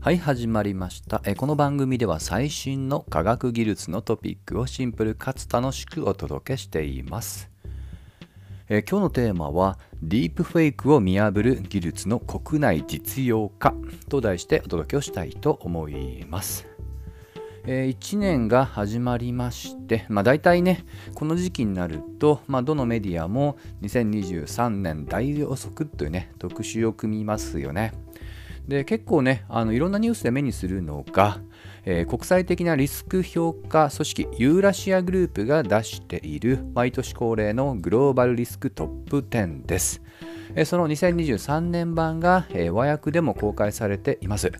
はい始まりました。えこの番組では最新の科学技術のトピックをシンプルかつ楽しくお届けしています。え今日のテーマはディープフェイクを見破る技術の国内実用化と題してお届けをしたいと思います。え1年が始まりまして、まあ、大体ねこの時期になると、まあ、どのメディアも2023年大予測というね特集を組みますよね。で結構ねあのいろんなニュースで目にするのが、えー、国際的なリスク評価組織ユーラシアグループが出している毎年恒例のグローバルリスクトップ10です。えー、その2023年版が、えー、和訳でも公開されています。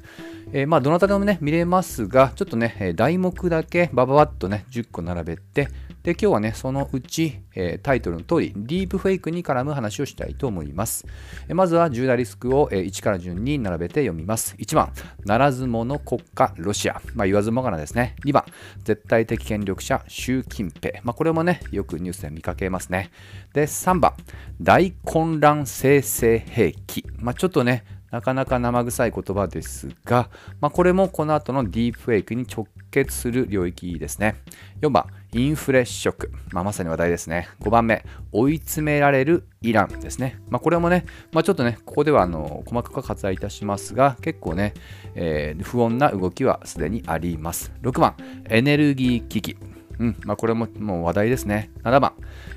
えまあ、どなたでもね見れますが、ちょっとね、題目だけバババッとね10個並べて、で今日はね、そのうち、えー、タイトルの通り、ディープフェイクに絡む話をしたいと思います。えまずは10大リスクを、え、1から順に並べて読みます。1番、ならず者国家ロシア。まあ、言わずもがなですね。2番、絶対的権力者習近平。まあ、これもね、よくニュースで見かけますね。で、3番、大混乱生成兵器。まあ、ちょっとね、なかなか生臭い言葉ですが、まあ、これもこの後のディープフェイクに直結する領域ですね。4番、インフレショック。まあ、まさに話題ですね。5番目、追い詰められるイランですね。まあ、これもね、まあ、ちょっとね、ここではあの細かく割愛いたしますが、結構ね、えー、不穏な動きはすでにあります。6番、エネルギー危機。うんまあ、これももう話題ですね。7番、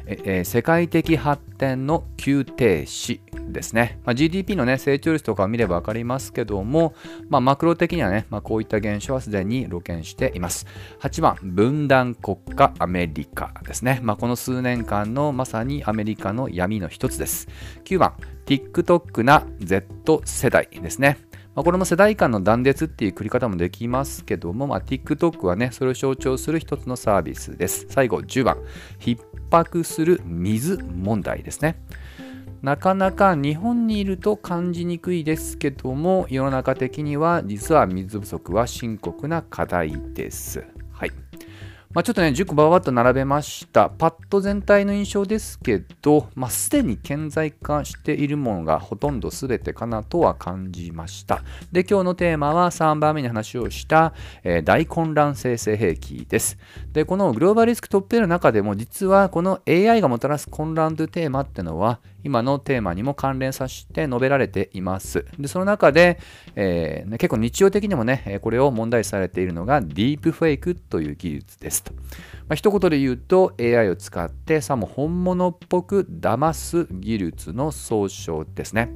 ええ世界的発展の急停止ですね。まあ、GDP の、ね、成長率とかを見れば分かりますけども、まあ、マクロ的にはね、まあ、こういった現象はすでに露見しています。8番、分断国家アメリカですね。まあ、この数年間のまさにアメリカの闇の一つです。9番、TikTok な Z 世代ですね。まあ、これも世代間の断絶っていう繰り方もできますけども、まあ、TikTok はね、それを象徴する一つのサービスです。最後、10番、逼迫する水問題ですね。なかなか日本にいると感じにくいですけども、世の中的には実は水不足は深刻な課題です。はい。まあ、ちょっとね、10個ばばっと並べました。パッと全体の印象ですけど、まあ、すでに顕在化しているものがほとんど全てかなとは感じました。で、今日のテーマは3番目に話をした、えー、大混乱生成兵器です。で、このグローバルリスクトップ10の中でも、実はこの AI がもたらす混乱というテーマっていうのは、今のテーマにも関連させて述べられています。で、その中で、えー、結構日常的にもね、これを問題視されているのがディープフェイクという技術ですと。まあ、一言で言うと AI を使ってさも本物っぽく騙す技術の総称ですね。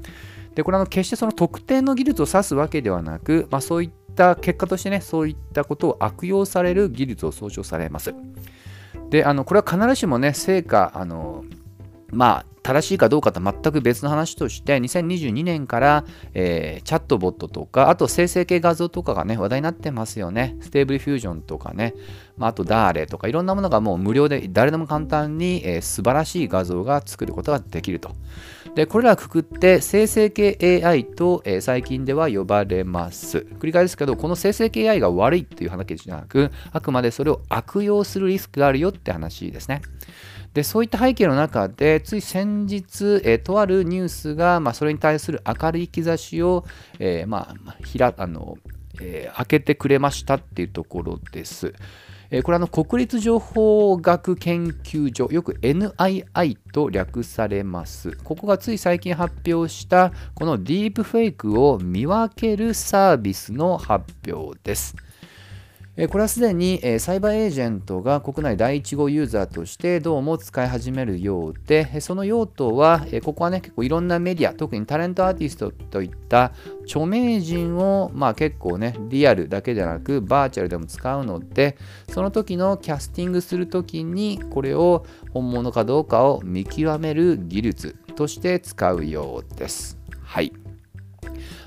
で、これは決してその特定の技術を指すわけではなく、まあ、そういった結果としてね、そういったことを悪用される技術を総称されます。で、あのこれは必ずしもね、成果、あのまあ、正しいかどうかと全く別の話として、2022年から、えー、チャットボットとか、あと生成系画像とかがね、話題になってますよね。 Stable Diffusion とかね、まあ、あと DALL-E とか、いろんなものがもう無料で誰でも簡単に、えー、素晴らしい画像が作ることができると。で、これらくくって生成系 AI と、えー、最近では呼ばれます。繰り返すけど、この生成系 AI が悪いっていう話じゃなく、あくまでそれを悪用するリスクがあるよって話ですね。でそういった背景の中でつい先日、え、とあるニュースが、まあ、それに対する明るい兆しを、えー、まあ、ひらあのえー、開けてくれましたっていうところです。え、これはの国立情報学研究所、よく NII と略されます。ここがつい最近発表したこのディープフェイクを見分けるサービスの発表です。これはすでにサイバーエージェントが国内第1号ユーザーとしてどうも使い始めるようで、その用途は、ここはね、結構いろんなメディア、特にタレントアーティストといった著名人を、まあ結構ね、リアルだけでなくバーチャルでも使うので、その時のキャスティングする時にこれを本物かどうかを見極める技術として使うようです。はい。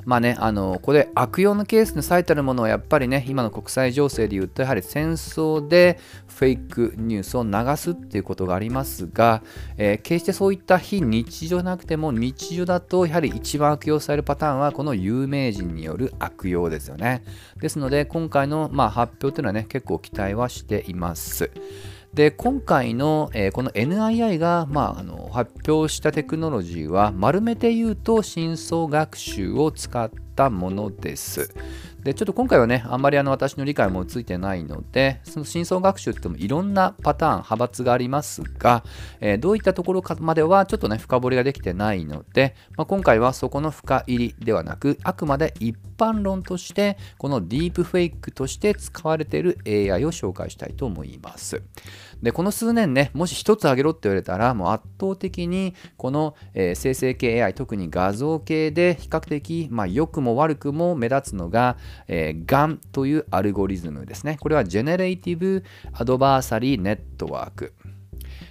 まあね、あのここで悪用のケースに最たるものはやっぱりね、今の国際情勢で言うと、やはり戦争でフェイクニュースを流すっていうことがありますが、えー、決してそういった非日常なくても、日常だとやはり一番悪用されるパターンは、この有名人による悪用ですよね。ですので、今回のまあ発表というのはね、結構期待はしています。で今回の、えー、この NII が、まあ、あの発表したテクノロジーは丸めて言うと深層学習を使ったものです。でちょっと今回はねあんまりあの私の理解もついてないのでその深層学習ってもいろんなパターン派閥がありますが、えー、どういったところかまではちょっとね深掘りができてないので、まあ、今回はそこの深入りではなくあくまで一般論としてこのディープフェイクとして使われている AI を紹介したいと思います。でこの数年ねもし一つ挙げろって言われたらもう圧倒的にこの、えー、生成系 AI 特に画像系で比較的、まあ、良くも悪くも目立つのが、えー、GAN というアルゴリズムですねこれは Generative Adversary Network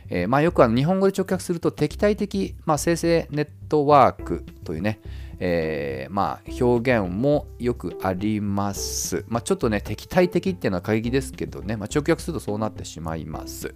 えー、まあ、よくは日本語で直訳すると敵対的、まあ、生成ネットワークというね、えー、まあ、表現もよくあります。まあ、ちょっとね、敵対的っていうのは過激ですけどね、まあ、直訳するとそうなってしまいます。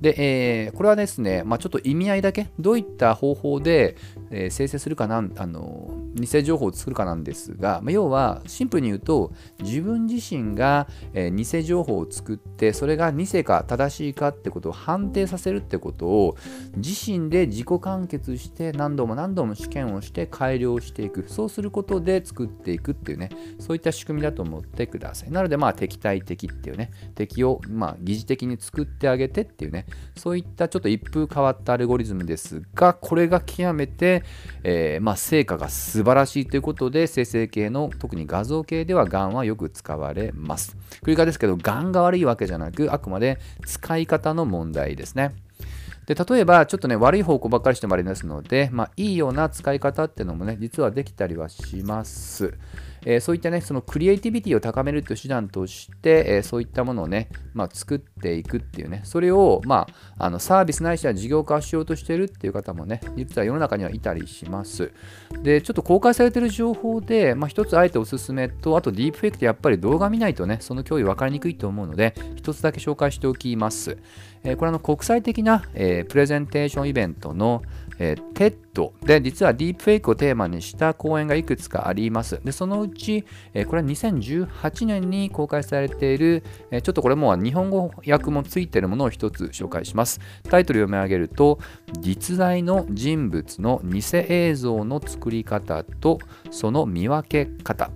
で、えー、これはですね、まあ、ちょっと意味合いだけ、どういった方法で、えー、生成するかな、あの、偽情報を作るかなんですが、まあ、要はシンプルに言うと、自分自身が、え、偽情報を作って、それが偽か正しいかってことを判定させるってことを、自身で自己完結して何度も何度も試験をして改良していく。そうすることで作っていくっていうね、そういった仕組みだと思ってください。なので、まあ、敵対的っていうね、敵を、まあ、疑似的に作ってあげてっていうね、そういったちょっと一風変わったアルゴリズムですが、これが極めて、えー、まあ、成果が素晴らしいということで、生成系の特に画像系では GAN はよく使われます。繰り返ですけど、GAN が悪いわけじゃなく、あくまで使い方の問題ですね。で例えば、ちょっとね、悪い方向ばっかりしてもありますので、まあ、いいような使い方っていうのもね、実はできたりはします。えー、そういったね、そのクリエイティビティを高めるという手段として、えー、そういったものをね、まあ、作っていくっていうね、それを、まあ、あのサービスないしは事業化しようとしてるっていう方もね、実は世の中にはいたりします。で、ちょっと公開されてる情報で、まあ、一つあえておすすめと、あとディープフェイクってやっぱり動画見ないとね、その脅威分かりにくいと思うので、一つだけ紹介しておきます。え、これはの国際的な、えプレゼンテーションイベントの、えー、TED で実はディープフェイクをテーマにした講演がいくつかあります。でそのうち、え、これは2018年に公開されている、え、ちょっとこれもう日本語訳もついているものを一つ紹介します。タイトル読み上げると、実在の人物の偽映像の作り方とその見分け方。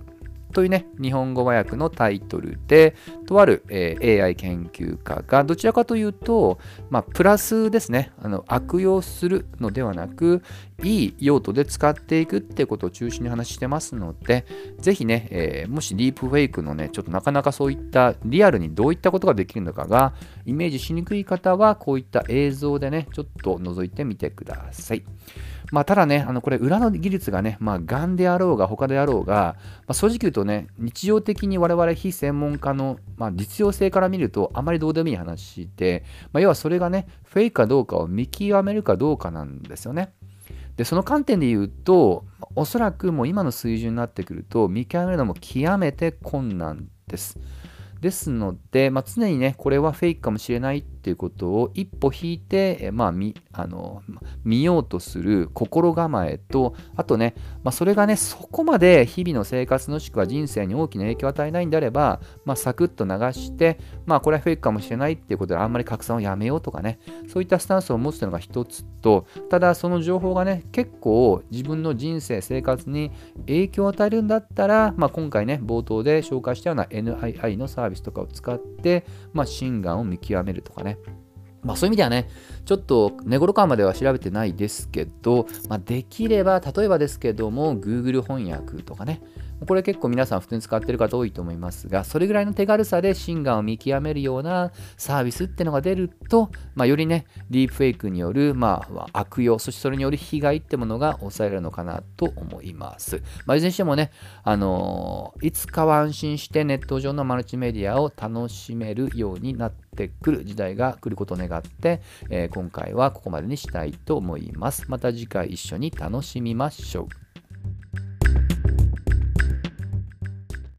というね、日本語和訳のタイトルで、とある、えー、AI 研究家が、どちらかというと、まあ、プラスですね、あの悪用するのではなく、いい用途で使っていくってことを中心に話してますので、ぜひね、えー、もしディープフェイクのね、ちょっとなかなかそういったリアルにどういったことができるのかが、イメージしにくい方は、こういった映像でね、ちょっと覗いてみてください。まあ、ただね、あのこれ、裏の技術がね、まあ、がんであろうが、他であろうが、まあ、正直言うとね、日常的に我々非専門家の、まあ、実用性から見ると、あまりどうでもいい話で、まあ、要はそれがね、フェイクかどうかを見極めるかどうかなんですよね。で、その観点で言うと、おそらくもう今の水準になってくると、見極めるのも極めて困難です。ですので、まあ、常にね、これはフェイクかもしれないっていうことを一歩引いて、まあ、見あの見ようとする心構えと、あとね、まあ、それがね、そこまで日々の生活のしくは人生に大きな影響を与えないんであれば、まあ、サクッと流して、まあ、これはフェイクかもしれないっていうことであんまり拡散をやめようとかね、そういったスタンスを持つというのが一つと、ただその情報がね、結構自分の人生、生活に影響を与えるんだったら、まあ、今回ね、冒頭で紹介したような NII のサービスとかを使って、まあ、心眼を見極めるとかね。まあそういう意味ではね、ちょっと寝頃感までは調べてないですけど、まあ、できれば、例えばですけども、Google 翻訳とかね、これ結構皆さん普通に使ってる方多いと思いますが、それぐらいの手軽さで心眼を見極めるようなサービスっていうのが出ると、まあ、よりね、ディープフェイクによる、まあ、悪用、そしてそれによる被害ってものが抑えられるのかなと思います。まあ、いずれにしてもね、あのー、いつかは安心してネット上のマルチメディアを楽しめるようになってってくる時代が来ることを願って、えー、今回はここまでにしたいと思います。また次回一緒に楽しみましょう。